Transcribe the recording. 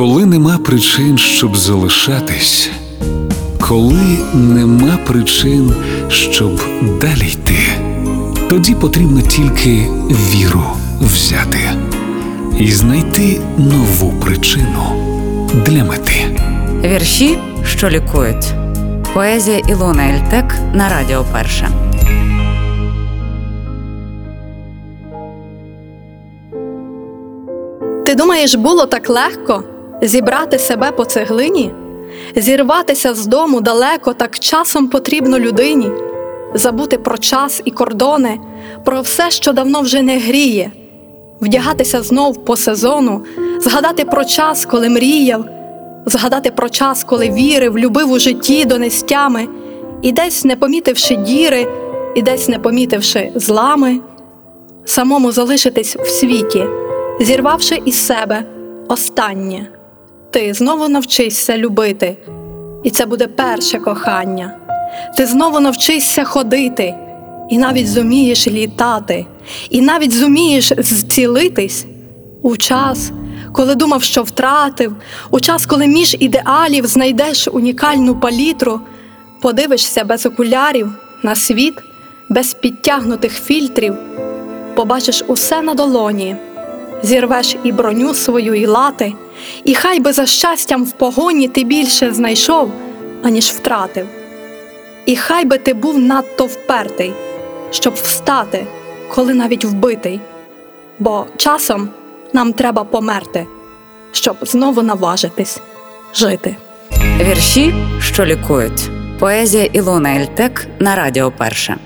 Коли нема причин, щоб залишатись, коли нема причин, щоб далі йти, тоді потрібно тільки віру взяти і знайти нову причину для мети. Вірші, що лікують. Поезія Ілона Ельтек на Радіо Перше. Ти думаєш, було так легко зібрати себе по цеглині, зірватися з дому далеко, так часом потрібно людині, забути про час і кордони, про все, що давно вже не гріє, вдягатися знов по сезону, згадати про час, коли мріяв, згадати про час, коли вірив, любив у житті до нестями, і десь не помітивши діри, і десь не помітивши злами, самому залишитись в світі зірвавши із себе останнє, ти знову навчишся любити, і це буде перше кохання. Ти знову навчишся ходити, і навіть зумієш літати, і навіть зумієш зцілитись. У час, коли думав, що втратив, у час, коли між ідеалів знайдеш унікальну палітру, подивишся без окулярів на світ, без підтягнутих фільтрів, побачиш усе на долоні зірвеш і броню свою, і лати, і хай би за щастям в погоні ти більше знайшов, аніж втратив. І хай би ти був надто впертий, щоб встати, коли навіть вбитий, бо часом нам треба померти, щоб знову наважитись жити. Вірші, що лікують. Поезія Ілона Ельтек на Радіо Перше.